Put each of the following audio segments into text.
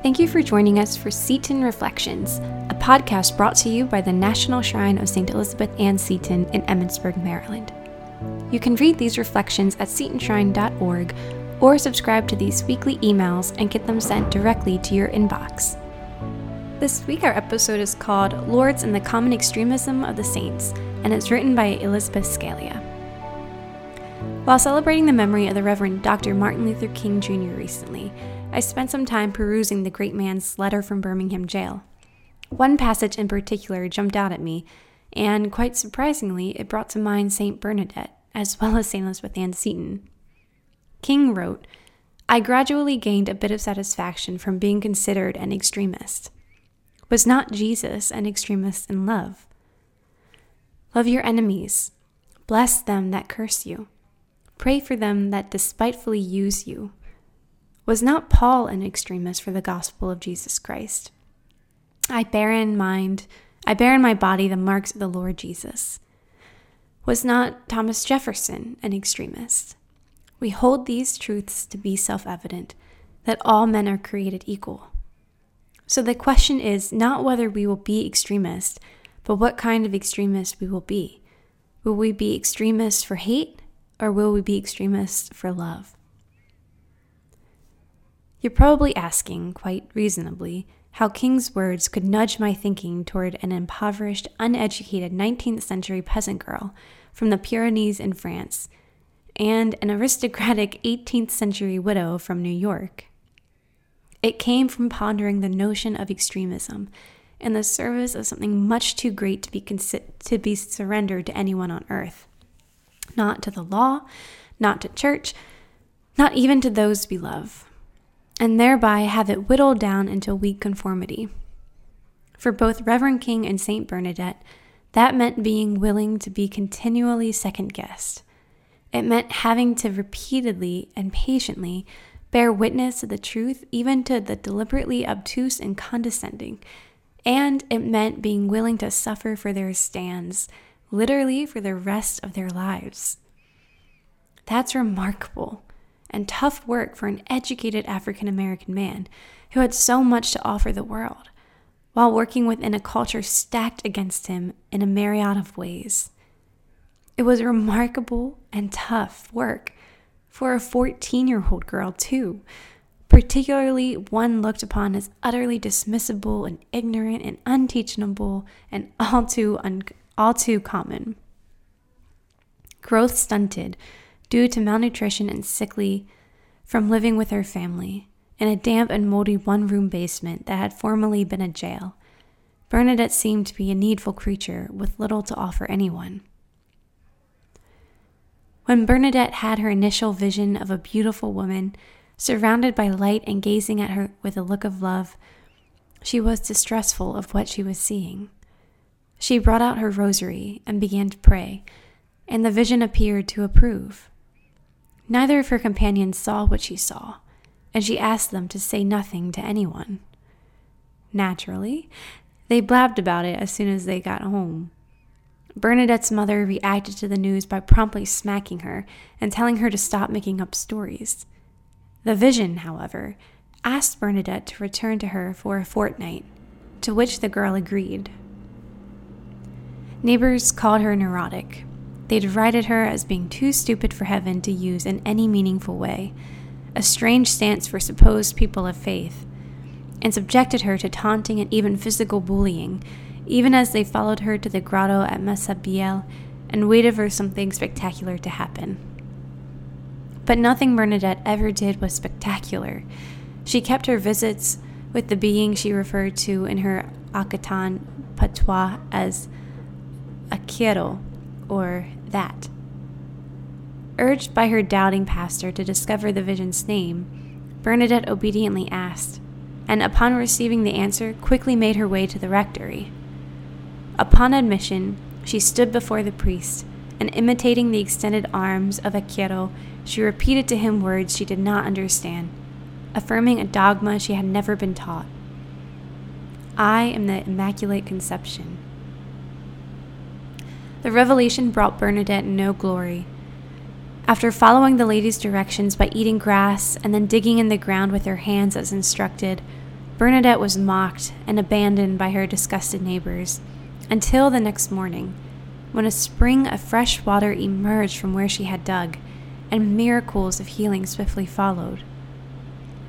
Thank you for joining us for Seton Reflections, a podcast brought to you by the National Shrine of St. Elizabeth Ann Seton in Emmitsburg, Maryland. You can read these reflections at setonshrine.org or subscribe to these weekly emails and get them sent directly to your inbox. This week, our episode is called Lourdes and the Common Extremism of the Saints, and it's written by Elizabeth Scalia. While celebrating the memory of the Reverend Dr. Martin Luther King Jr. recently, I spent some time perusing the great man's letter from Birmingham jail. One passage in particular jumped out at me, and quite surprisingly, it brought to mind St. Bernadette, as well as St. Elizabeth Ann Seton. King wrote, I gradually gained a bit of satisfaction from being considered an extremist. Was not Jesus an extremist in love? Love your enemies. Bless them that curse you. Pray for them that despitefully use you. Was not Paul an extremist for the gospel of Jesus Christ? I bear in mind, I bear in my body the marks of the Lord Jesus. Was not Thomas Jefferson an extremist? We hold these truths to be self evident that all men are created equal. So the question is not whether we will be extremists, but what kind of extremists we will be. Will we be extremists for hate, or will we be extremists for love? You're probably asking, quite reasonably, how King's words could nudge my thinking toward an impoverished, uneducated 19th century peasant girl from the Pyrenees in France and an aristocratic 18th century widow from New York. It came from pondering the notion of extremism in the service of something much too great to be, consi- to be surrendered to anyone on earth. Not to the law, not to church, not even to those we love and thereby have it whittled down into weak conformity. For both Reverend King and St. Bernadette, that meant being willing to be continually second guessed. It meant having to repeatedly and patiently bear witness to the truth, even to the deliberately obtuse and condescending. And it meant being willing to suffer for their stands, literally for the rest of their lives. That's remarkable and tough work for an educated African American man who had so much to offer the world, while working within a culture stacked against him in a myriad of ways. It was remarkable and tough work for a 14 year old girl, too, particularly one looked upon as utterly dismissible and ignorant and unteachable and all too, un- all too common. Growth stunted due to malnutrition and sickly from living with her family in a damp and moldy one room basement that had formerly been a jail. Bernadette seemed to be a needful creature with little to offer anyone. When Bernadette had her initial vision of a beautiful woman surrounded by light and gazing at her with a look of love, she was distrustful of what she was seeing. She brought out her rosary and began to pray, and the vision appeared to approve. Neither of her companions saw what she saw, and she asked them to say nothing to anyone. Naturally, they blabbed about it as soon as they got home. Bernadette's mother reacted to the news by promptly smacking her and telling her to stop making up stories. The vision, however, asked Bernadette to return to her for a fortnight, to which the girl agreed. Neighbors called her neurotic, they derided her as being too stupid for heaven to use in any meaningful way, a strange stance for supposed people of faith, and subjected her to taunting and even physical bullying, even as they followed her to the grotto at Massabielle and waited for something spectacular to happen. But nothing Bernadette ever did was spectacular. She kept her visits with the being she referred to in her Occitan patois as Aquero, or that. Urged by her doubting pastor to discover the vision's name, Bernadette obediently asked, and upon receiving the answer, quickly made her way to the rectory. Upon admission, she stood before the priest, and imitating the extended arms of Aquero, she repeated to him words she did not understand, affirming a dogma she had never been taught. I am the Immaculate Conception. The revelation brought Bernadette no glory. After following the lady's directions by eating grass and then digging in the ground with her hands as instructed, Bernadette was mocked and abandoned by her disgusted neighbors until the next morning, when a spring of fresh water emerged from where she had dug, and miracles of healing swiftly followed.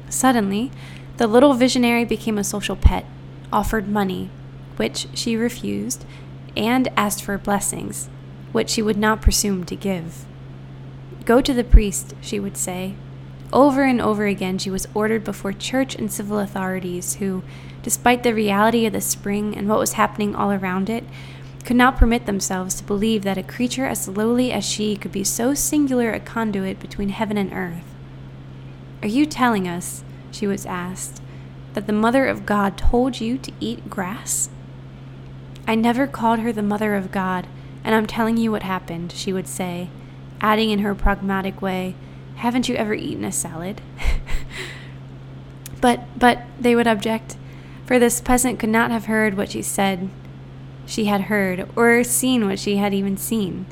Suddenly, the little visionary became a social pet, offered money, which she refused, and asked for blessings, which she would not presume to give. Go to the priest, she would say. Over and over again, she was ordered before church and civil authorities who, despite the reality of the spring and what was happening all around it, could not permit themselves to believe that a creature as lowly as she could be so singular a conduit between heaven and earth. Are you telling us, she was asked, that the Mother of God told you to eat grass? I never called her the Mother of God, and I'm telling you what happened, she would say, adding in her pragmatic way, Haven't you ever eaten a salad? but, but, they would object, for this peasant could not have heard what she said she had heard, or seen what she had even seen.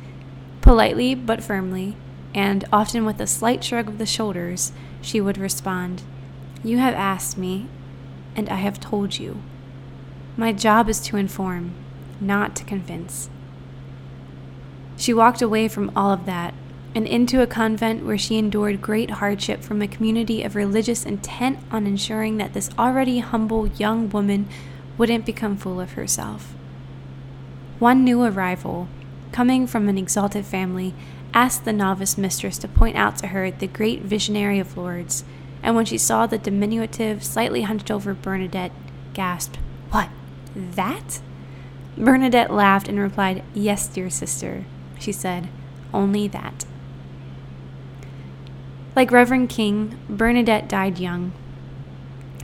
Politely but firmly, and often with a slight shrug of the shoulders, she would respond, You have asked me, and I have told you. My job is to inform, not to convince. She walked away from all of that and into a convent where she endured great hardship from a community of religious intent on ensuring that this already humble young woman wouldn't become full of herself. One new arrival, coming from an exalted family, asked the novice mistress to point out to her the great visionary of Lourdes, and when she saw the diminutive, slightly hunched over Bernadette, gasped, What? That? Bernadette laughed and replied, Yes, dear sister, she said, only that. Like Reverend King, Bernadette died young.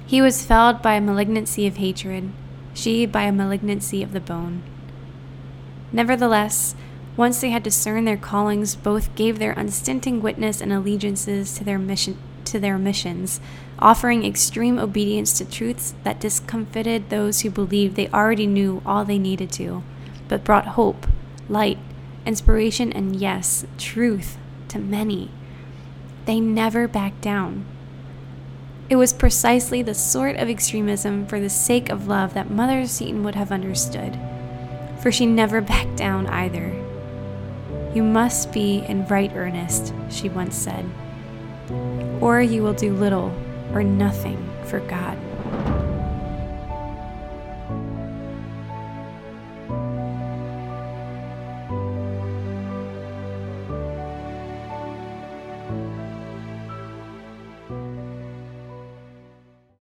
He was felled by a malignancy of hatred, she by a malignancy of the bone. Nevertheless, once they had discerned their callings, both gave their unstinting witness and allegiances to their mission to their missions, offering extreme obedience to truths that discomfited those who believed they already knew all they needed to, but brought hope, light, inspiration, and yes, truth to many. They never backed down. It was precisely the sort of extremism for the sake of love that Mother Seton would have understood for she never backed down either. You must be in right earnest, she once said, or you will do little or nothing for God.